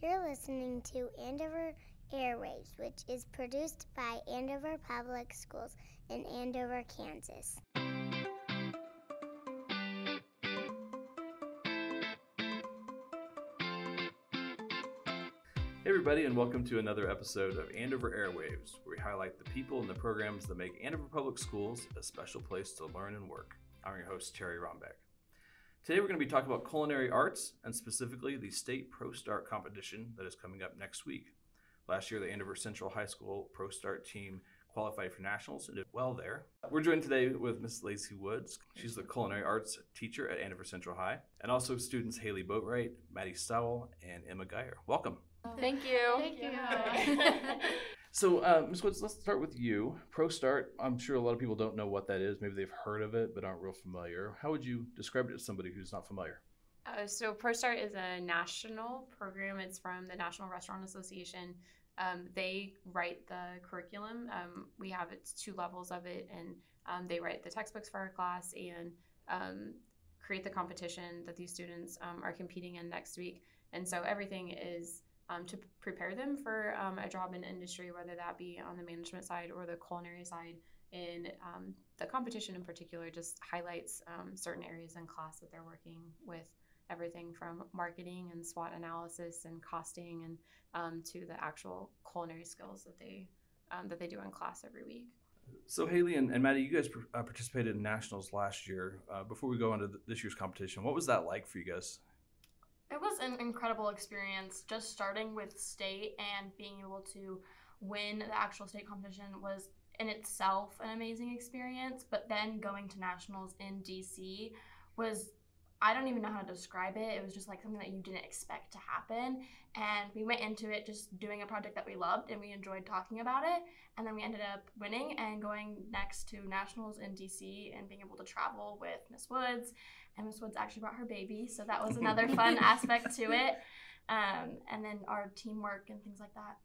You're listening to Andover Airwaves, which is produced by Andover Public Schools in Andover, Kansas. Hey, everybody, and welcome to another episode of Andover Airwaves, where we highlight the people and the programs that make Andover Public Schools a special place to learn and work. I'm your host, Terry Rombeck. Today, we're going to be talking about culinary arts and specifically the state Pro Start competition that is coming up next week. Last year, the Andover Central High School Pro Start team qualified for nationals and did well there. We're joined today with Miss Lacey Woods. She's the culinary arts teacher at Andover Central High, and also students Haley Boatwright, Maddie Stowell, and Emma Geyer. Welcome. Thank you. Thank you. So, uh, Ms. Woods, let's start with you. Pro Start, I'm sure a lot of people don't know what that is. Maybe they've heard of it, but aren't real familiar. How would you describe it to somebody who's not familiar? Uh, so ProStart is a national program. It's from the National Restaurant Association. Um, they write the curriculum. Um, we have it's two levels of it, and um, they write the textbooks for our class and um, create the competition that these students um, are competing in next week. And so everything is um, to prepare them for um, a job in industry, whether that be on the management side or the culinary side. And um, the competition in particular just highlights um, certain areas in class that they're working with everything from marketing and SWOT analysis and costing and um, to the actual culinary skills that they um, that they do in class every week. So, Haley and, and Maddie, you guys uh, participated in nationals last year. Uh, before we go into th- this year's competition, what was that like for you guys? It was an incredible experience just starting with state and being able to win the actual state competition was in itself an amazing experience. But then going to nationals in DC was, I don't even know how to describe it. It was just like something that you didn't expect to happen. And we went into it just doing a project that we loved and we enjoyed talking about it. And then we ended up winning and going next to nationals in DC and being able to travel with Miss Woods and Miss Woods actually brought her baby, so that was another fun aspect to it. Um, and then our teamwork and things like that.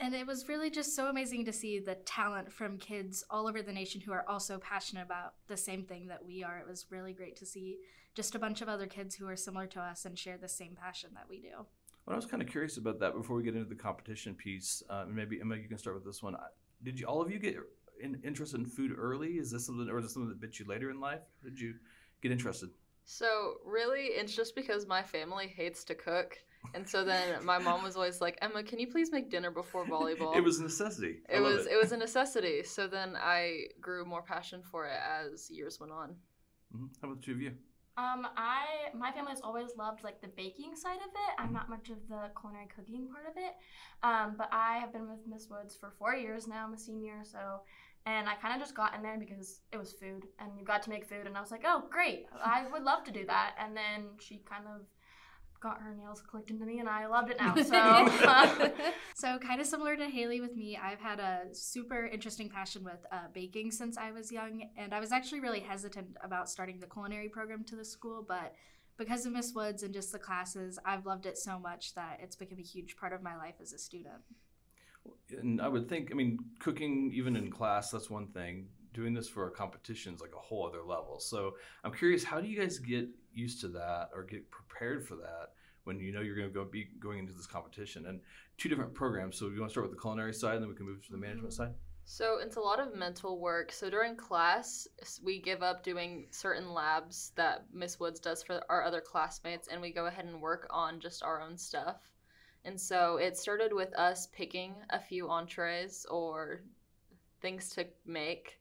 And it was really just so amazing to see the talent from kids all over the nation who are also passionate about the same thing that we are. It was really great to see just a bunch of other kids who are similar to us and share the same passion that we do. Well, I was kind of curious about that before we get into the competition piece. Uh, maybe Emma, you can start with this one. Did you all of you get in, interested in food early? Is this something, or is this something that bit you later in life? How did you get interested? So really, it's just because my family hates to cook, and so then my mom was always like, "Emma, can you please make dinner before volleyball?" It was a necessity. I it love was it. was a necessity. So then I grew more passion for it as years went on. Mhm. How about the two of you? Um, I my family's always loved like the baking side of it. I'm not much of the culinary cooking part of it, um, but I have been with Miss Woods for four years now. I'm a senior, so and I kind of just got in there because it was food and you got to make food, and I was like, oh great, I would love to do that. And then she kind of got her nails clicked into me, and I loved it now. So. so, kind of similar to Haley with me, I've had a super interesting passion with uh, baking since I was young, and I was actually really hesitant about starting the culinary program to the school, but because of Miss Woods and just the classes, I've loved it so much that it's become a huge part of my life as a student. And I would think, I mean, cooking even in class, that's one thing. Doing this for a competition is like a whole other level. So I'm curious, how do you guys get used to that or get prepared for that when you know you're going to go be going into this competition? And two different programs. So you want to start with the culinary side, and then we can move to the management mm-hmm. side. So it's a lot of mental work. So during class, we give up doing certain labs that Miss Woods does for our other classmates, and we go ahead and work on just our own stuff. And so it started with us picking a few entrees or things to make.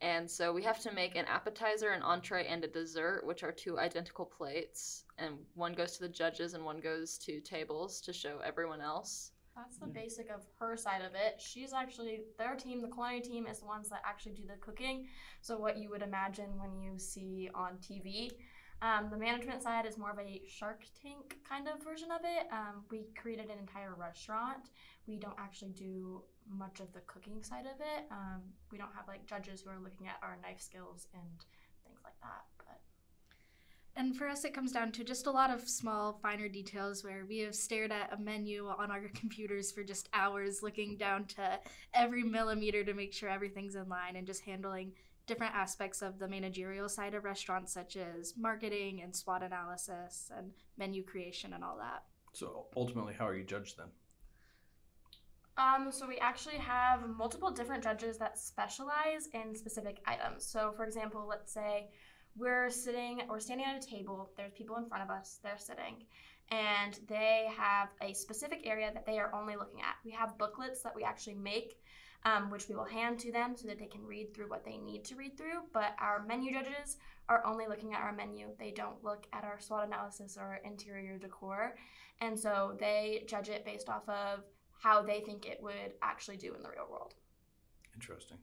And so we have to make an appetizer, an entree, and a dessert, which are two identical plates. And one goes to the judges and one goes to tables to show everyone else. That's the mm. basic of her side of it. She's actually their team, the culinary team, is the ones that actually do the cooking. So what you would imagine when you see on TV. Um, the management side is more of a Shark Tank kind of version of it. Um, we created an entire restaurant. We don't actually do much of the cooking side of it. Um, we don't have like judges who are looking at our knife skills and things like that. But And for us, it comes down to just a lot of small, finer details where we have stared at a menu on our computers for just hours, looking down to every millimeter to make sure everything's in line and just handling different aspects of the managerial side of restaurants, such as marketing and SWOT analysis and menu creation and all that. So ultimately, how are you judged then? Um, so we actually have multiple different judges that specialize in specific items. So for example, let's say we're sitting or standing at a table, there's people in front of us, they're sitting, and they have a specific area that they are only looking at. We have booklets that we actually make, um, which we will hand to them so that they can read through what they need to read through. But our menu judges are only looking at our menu. They don't look at our SWOT analysis or interior decor. And so they judge it based off of how they think it would actually do in the real world. Interesting.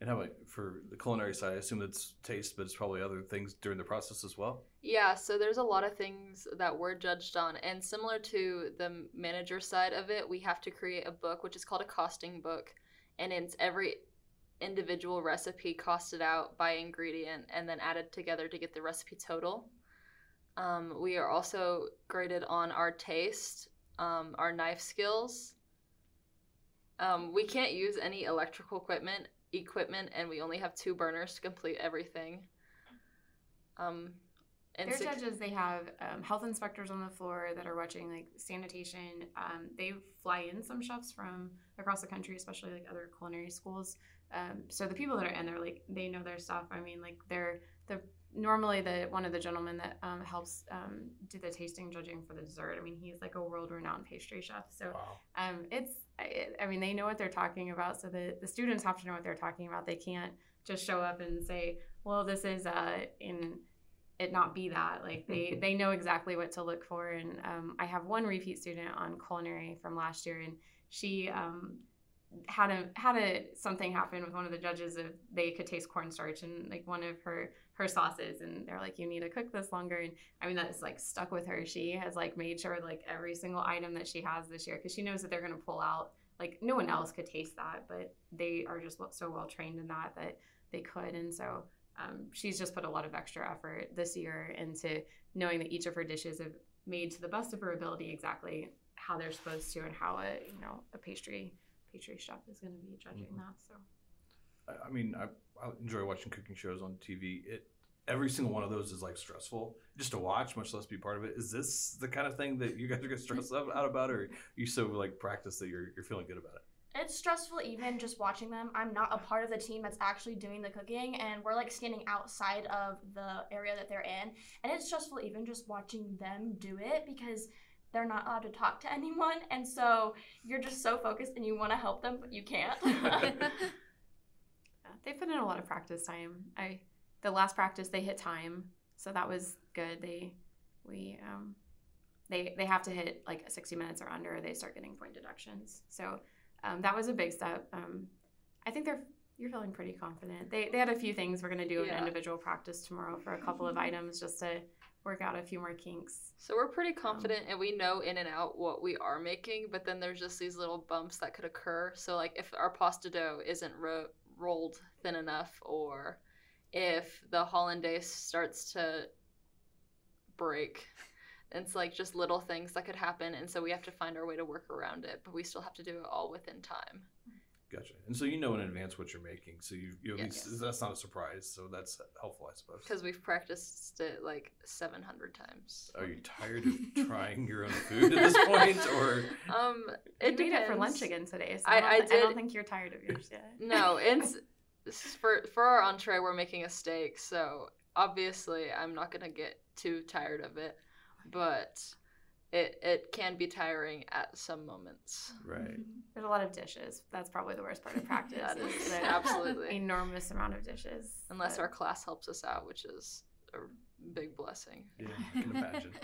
And how about for the culinary side? I assume it's taste, but it's probably other things during the process as well. Yeah, so there's a lot of things that we're judged on. And similar to the manager side of it, we have to create a book, which is called a costing book. And it's every individual recipe costed out by ingredient and then added together to get the recipe total. Um, we are also graded on our taste, um, our knife skills. Um, we can't use any electrical equipment equipment and we only have two burners to complete everything. And Their sec- judges, they have um, health inspectors on the floor that are watching like sanitation. Um, they fly in some chefs from across the country, especially like other culinary schools. Um, so the people that are in there, like they know their stuff. I mean, like they're the normally the one of the gentlemen that um, helps um, do the tasting judging for the dessert. I mean, he's like a world renowned pastry chef. So Wow. um, it's I, I mean they know what they're talking about so the, the students have to know what they're talking about they can't just show up and say well this is uh in it not be that like they they know exactly what to look for. And um, i have one repeat student on culinary from last year and she um, had a had a something happen with one of the judges if they could taste cornstarch and like one of her her sauces. And they're like you need to cook this longer. And i mean that's like stuck with her. She has like made sure like every single item that she has this year because she knows that they're going to pull out like no one else could taste that but they are just so well trained in that that they could. And so um, she's just put a lot of extra effort this year into knowing that each of her dishes have made to the best of her ability exactly how they're supposed to and how a you know a pastry pastry chef is going to be judging Mhm. that so I- mean, I, I enjoy watching cooking shows on TV. It every single one of those is like stressful just to watch, much less be part of it. Is this the kind of thing that you guys are stressed out out about, or are you so like practice that you're you're feeling good about it? It's stressful even just watching them. I'm not a part of the team that's actually doing the cooking, and we're like standing outside of the area that they're in. And it's stressful even just watching them do it because they're not allowed to talk to anyone. And so you're just so focused and you want to help them, but you can't. Yeah, they put in a lot of practice time. I the last practice they hit time, so that was good. They we um they they have to hit like 60 minutes or under. They start getting point deductions. So um, that was a big step. Um, I think they're you're feeling pretty confident. They they had a few things we're gonna do in Yeah. individual practice tomorrow for a couple of items just to work out a few more kinks. So we're pretty confident and we know in and out what we are making, but then there's just these little bumps that could occur. So like if our pasta dough isn't ro- rolled thin enough or if the hollandaise starts to break, it's like just little things that could happen and so we have to find our way to work around it, but we still have to do it all within time. Gotcha. And so you know in advance what you're making, so you you at Yes. least that's not a surprise. So that's helpful, I suppose. Because we've practiced it like 700 times. Are you tired of trying your own food at this point, or Um, You it made it for lunch again today, so I- I, don't, I thi- I don't think you're tired of yours yet. No, it's for for our entree. We're making a steak, so obviously I'm not gonna get too tired of it, but it it can be tiring at some moments. right? Mm-hmm. There's a lot of dishes. That's probably the worst part of practice. That is is absolutely enormous amount of dishes. unless But- our class helps us out, which is a big blessing. Yeah, I can imagine.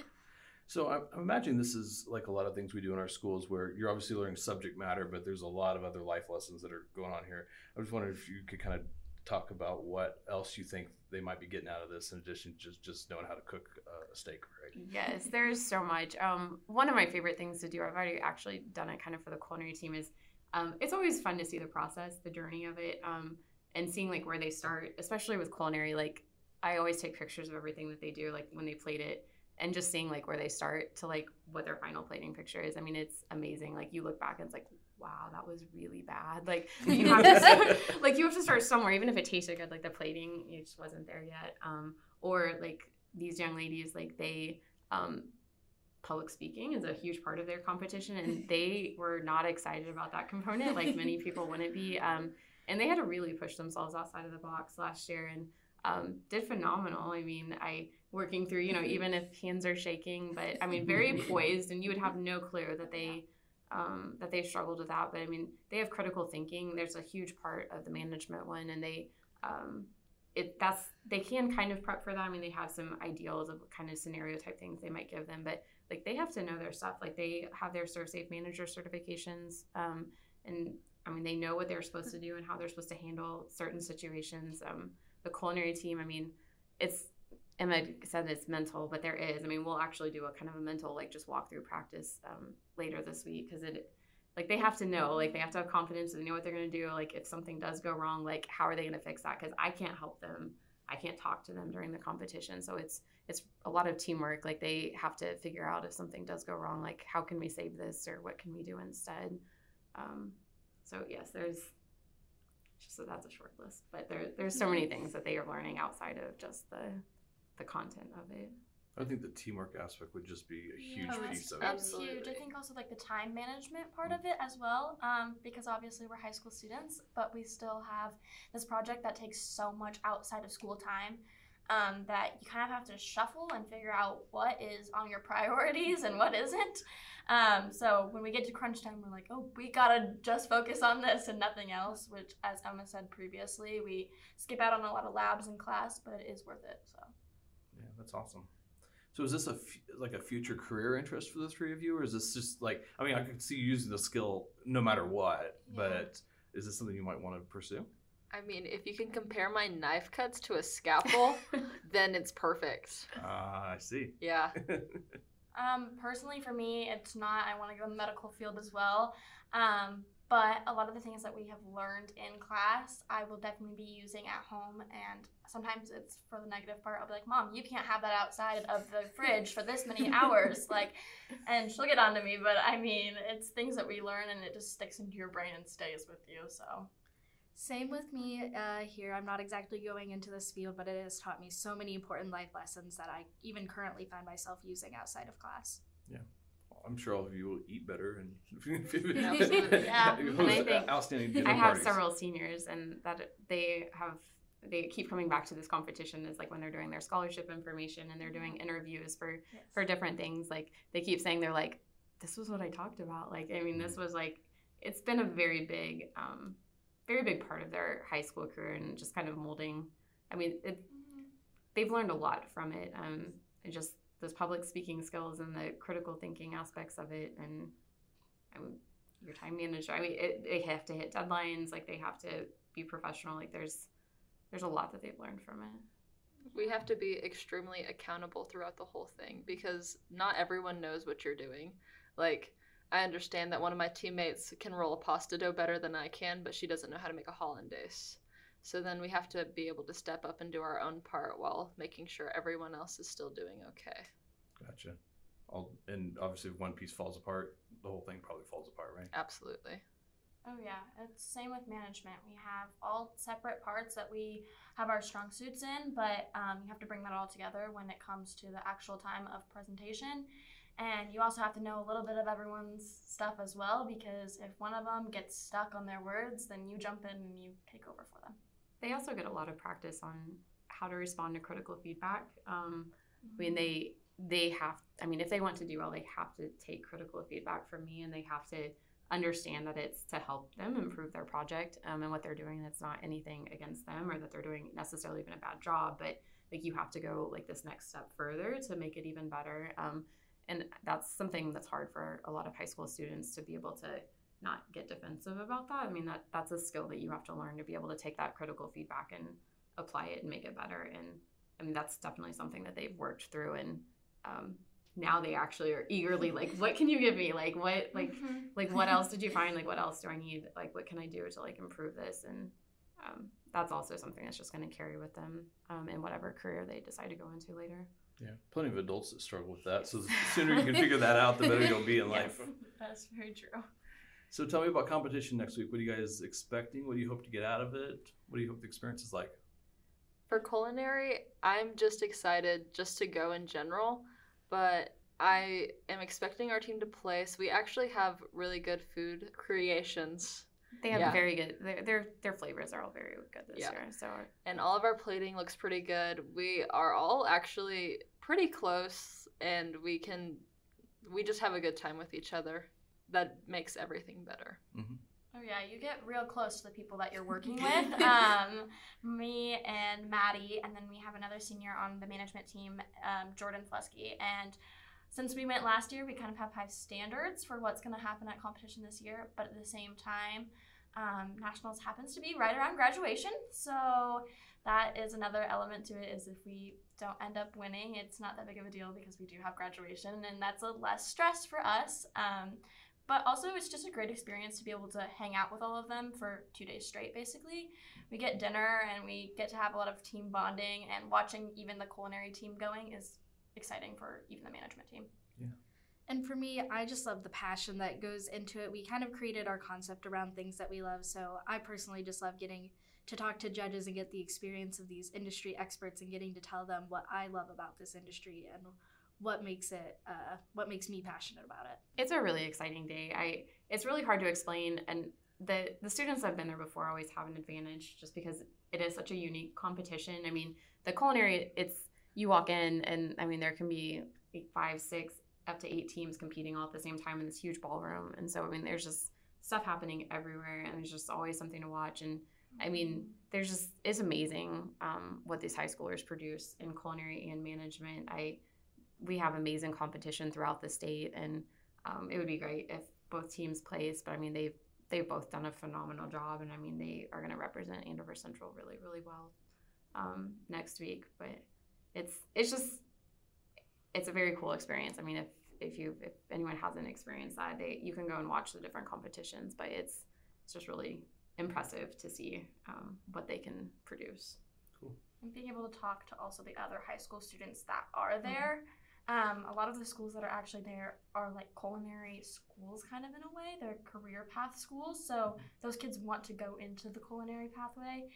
So I'm, I'm imagining this is like a lot of things we do in our schools, where you're obviously learning subject matter, but there's a lot of other life lessons that are going on here. I was wondering if you could kind of talk about what else you think they might be getting out of this, in addition to just just knowing how to cook a steak, right? Yes, there's so much. Um, one of my favorite things to do, I've already actually done it kind of for the culinary team, is um, it's always fun to see the process, the journey of it, um, and seeing like where they start, especially with culinary. Like I always take pictures of everything that they do, like when they plate it, and just seeing like where they start to like what their final plating picture is. I mean, it's amazing. Like you look back and it's like, wow, that was really bad. Like you have to start, like you have to start somewhere, even if it tasted good. Like the plating, it just wasn't there yet. Um, or like these young ladies, like they, um, public speaking is a huge part of their competition, and they were not excited about that component, like many people wouldn't be. Um, and they had to really push themselves outside of the box last year and um, did phenomenal. I mean, I working through, you know, even if hands are shaking, but I mean, very poised, and you would have no clue that they um, that they've struggled with that. But I mean, they have critical thinking. There's a huge part of the management one, and they um, it that's they can kind of prep for that. I mean, they have some ideals of kind of scenario type things they might give them, but like they have to know their stuff. Like they have their ServSafe manager certifications, um, and I mean, they know what they're supposed to do and how they're supposed to handle certain situations. Um, the culinary team, I mean, it's Emma said it's mental, but there is. I mean, we'll actually do a kind of a mental like just walk through practice um, later this week because it like they have to know like they have to have confidence they know what they're going to do. Like if something does go wrong like how are they going to fix that? Because i can't help them. I can't talk to them during the competition. So it's it's a lot of teamwork. Like they have to figure out if something does go wrong like how can we save this or what can we do instead? Um, so yes there's so that's a short list but there, there's so many things that they are learning outside of just the the content of it I think the teamwork aspect would just be a huge Yeah, piece of it. it's huge. I think also like the time management part of it as well, um, because obviously we're high school students, but we still have this project that takes so much outside of school time um, that you kind of have to shuffle and figure out what is on your priorities and what isn't. Um, so when we get to crunch time, we're like, oh, we gotta just focus on this and nothing else. Which, as Emma said previously, we skip out on a lot of labs in class, but it is worth it. So. Yeah, that's awesome. So is this a f- like a future career interest for the three of you, or is this just like I mean I could see you using the skill no matter what, Yeah. but is this something you might want to pursue? I mean, if you can compare my knife cuts to a scalpel, then it's perfect. Ah, I see. Yeah. Um, personally, for me, it's not. I want to go in the medical field as well. Um, but a lot of the things that we have learned in class, I will definitely be using at home. And sometimes it's for the negative part. I'll be like, "Mom, you can't have that outside of the fridge for this many hours." like, and she'll get on to me. But I mean, it's things that we learn, and it just sticks into your brain and stays with you. So. Same with me uh, here. I'm not exactly going into this field, but it has taught me so many important life lessons that I even currently find myself using outside of class. I'm sure all of you will eat better and Yeah. And I think- outstanding dinner I have parties. several seniors, and that they have they keep coming back to this competition is like when they're doing their scholarship information and they're doing interviews for for different things. Like they keep saying they're like, this was what I talked about. Like I mean, this was like it's been a very big, um, very big part of their high school career and just kind of molding. I mean, it, they've learned a lot from it. Um, and just those public speaking skills and the critical thinking aspects of it, and I mean, your time manager. I mean, it, they have to hit deadlines. Like they have to be professional. Like there's there's a lot that they've learned from it. We have to be extremely accountable throughout the whole thing because not everyone knows what you're doing. Like, I understand that one of my teammates can roll a pasta dough better than I can, but she doesn't know how to make a hollandaise. So then we have to be able to step up and do our own part while making sure everyone else is still doing okay. Gotcha. All, and obviously, if one piece falls apart, the whole thing probably falls apart, right? Absolutely. Oh yeah, it's same with management. We have all separate parts that we have our strong suits in, but um, you have to bring that all together when it comes to the actual time of presentation. And you also have to know a little bit of everyone's stuff as well, because if one of them gets stuck on their words, then you jump in and you take over for them. They also get a lot of practice on how to respond to critical feedback. Um, I mean, they they have. I mean, if they want to do well, they have to take critical feedback from me, and they have to understand that it's to help them improve their project um, and what they're doing. It's not anything against them or that they're doing necessarily even a bad job, but like you have to go like this next step further to make it even better. Um, and that's something that's hard for a lot of high school students to be able to not get defensive about that. I mean, that that's a skill that you have to learn to be able to take that critical feedback and apply it and make it better. And I mean, that's definitely something that they've worked through. And um, now they actually are eagerly like, what can you give me? Like, what, like, like what else did you find? Like, what else do I need? Like, what can I do to like improve this? And um, that's also something that's just going to carry with them um, in whatever career they decide to go into later. Yeah. Plenty of adults that struggle with that. So the sooner you can figure that out, the better you'll be in life. That's very true. So tell me about competition next week. What are you guys expecting? What do you hope to get out of it? What do you hope the experience is like? For culinary, I'm just excited just to go in general, but I am expecting our team to play. So we actually have really good food creations. They have Yeah. very good. Their, their their flavors are all very good this Yeah. year. So and all of our plating looks pretty good. We are all actually pretty close, and we can, we just have a good time with each other. That makes everything better. Oh yeah, you get real close to the people that you're working with. Um, me and Maddie, and then we have another senior on the management team, um, Jordan Flesky. And since we went last year, we kind of have high standards for what's going to happen at competition this year. But at the same time, um, nationals happens to be right around graduation, so that is another element to it. Is if we don't end up winning, it's not that big of a deal because we do have graduation, and that's a less stress for us. But also it's just a great experience to be able to hang out with all of them for two days straight basically we get dinner and we get to have a lot of team bonding and watching even the culinary team going is exciting for even the management team Yeah. And for me, I just love the passion that goes into it. We kind of created our concept around things that we love. So I personally just love getting to talk to judges and get the experience of these industry experts and getting to tell them what I love about this industry and what makes it, uh, what makes me passionate about it. it's a really exciting day. I it's really hard to explain, and the the students that have been there before always have an advantage just because it is such a unique competition. I mean, the culinary, it's you walk in and I mean there can be eight, five, six, up to eight teams competing all at the same time in this huge ballroom, and so I mean there's just stuff happening everywhere, and there's just always something to watch. And I mean, there's just it's amazing um, what these high schoolers produce in culinary and management. I we have amazing competition throughout the state, and um, it would be great if both teams placed. But I mean, they've they've both done a phenomenal job, and I mean, they are going to represent Andover Central really, really well um, next week. But it's it's just it's a very cool experience. I mean, if if you if anyone hasn't experienced that, they you can go and watch the different competitions. But it's it's just really impressive to see um, what they can produce. Cool. And being able to talk to also the other high school students that are there um, a lot of the schools that are actually there are like culinary schools kind of in a way. They're career path schools so those kids want to go into the culinary pathway.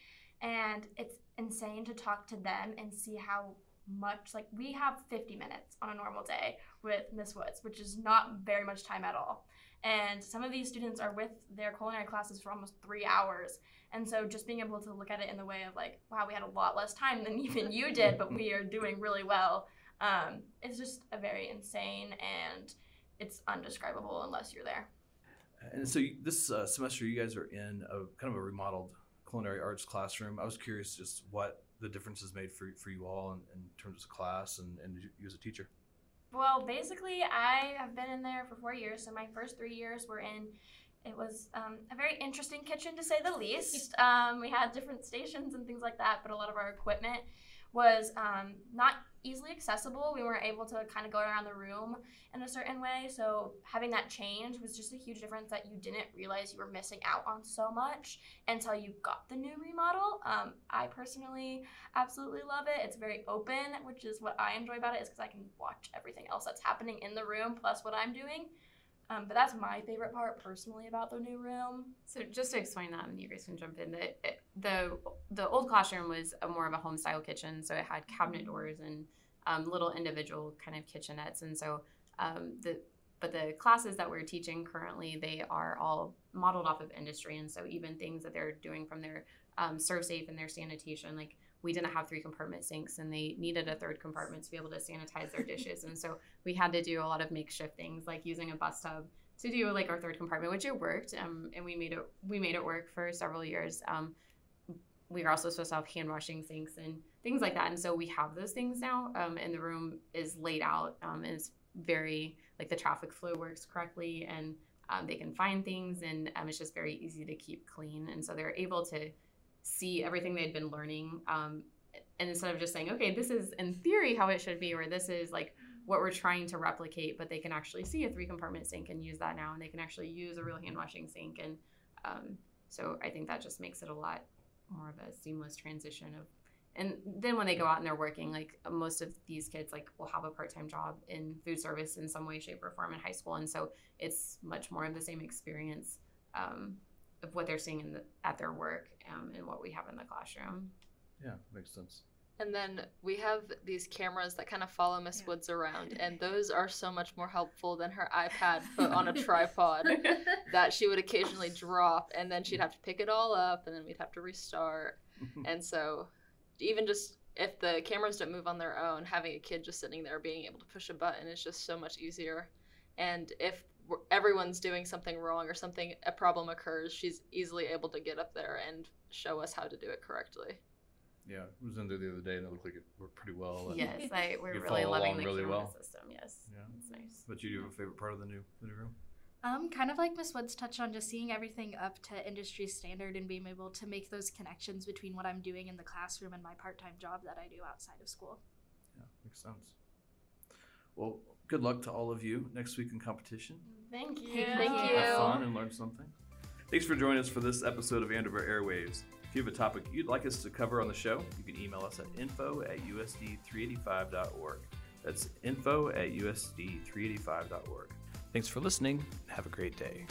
And it's insane to talk to them and see how much like we have 50 minutes on a normal day with miss woods which is not very much time at all. And some of these students are with their culinary classes for almost three hours. And so just being able to look at it in the way of like, wow, we had a lot less time than even you did, but we are doing really well. Um, it's just a very insane and it's undescribable unless you're there. And so this uh, semester, you guys are in a kind of a remodeled culinary arts classroom. I was curious just what the differences made for, for you all in, in terms of class and, and you as a teacher. Well, basically, I have been in there for four years. So my first three years were in. It was um, a very interesting kitchen to say the least. Um, we had different stations and things like that, but a lot of our equipment was um, not easily accessible. We weren't able to kind of go around the room in a certain way. So having that change was just a huge difference that you didn't realize you were missing out on so much until you got the new remodel. Um, I personally absolutely love it. It's very open, which is what I enjoy about it, is because I can watch everything else that's happening in the room plus what I'm doing. Um, but that's my favorite part personally about the new room. So just to explain that, and you guys can jump in. The the the old classroom was a more of a home style kitchen, so it had cabinet doors and um, little individual kind of kitchenettes, and so um, the but the classes that we're teaching currently they are all modeled off of industry, and so even things that they're doing from their um, ServSafe and their sanitation, like we didn't have three compartment sinks, and they needed a third compartment to be able to sanitize their dishes, and so we had to do a lot of makeshift things like using a bus tub to do like our third compartment, which it worked, um, and we made it we made it work for several years. Um, we were also supposed to have hand washing sinks and things like that, and so we have those things now. Um, and the room is laid out um, and it's very like the traffic flow works correctly, and um, they can find things, and um, it's just very easy to keep clean. And so they're able to see everything they'd been learning. Um, and instead of just saying, okay, this is in theory how it should be, or this is like what we're trying to replicate, but they can actually see a three compartment sink and use that now, and they can actually use a real hand washing sink. And um, so I think that just makes it a lot more of a seamless transition of. And then when they go out and they're working, like most of these kids, like will have a part time job in food service in some way, shape, or form in high school, and so it's much more of the same experience um, of what they're seeing in the, at their work um, and what we have in the classroom. Yeah, makes sense. And then we have these cameras that kind of follow Miss Yeah. Woods around, and those are so much more helpful than her iPad put on a tripod that she would occasionally drop, and then she'd have to pick it all up, and then we'd have to restart. and so, even just if the cameras don't move on their own, having a kid just sitting there being able to push a button is just so much easier. And if we're- everyone's doing something wrong or something, a problem occurs, she's easily able to get up there and show us how to do it correctly. Yeah, I was in there the other day and it looked like it worked pretty well. and- yes, I, we're You really follow loving the really camera well? system. Yes, Yeah. it's nice. But you do have a favorite part of the new the new room? Um, kind of like Miss Woods touched on, just seeing everything up to industry standard and being able to make those connections between what I'm doing in the classroom and my part-time job that I do outside of school. Yeah, makes sense. Well, good luck to all of you next week in competition. Thank you. Thank Have fun and learn something. Thanks for joining us for this episode of Andover Airwaves. If you have a topic you'd like us to cover on the show, you can email us at info at usd385.org. That's info at usd385.org. Thanks for listening. Have a great day.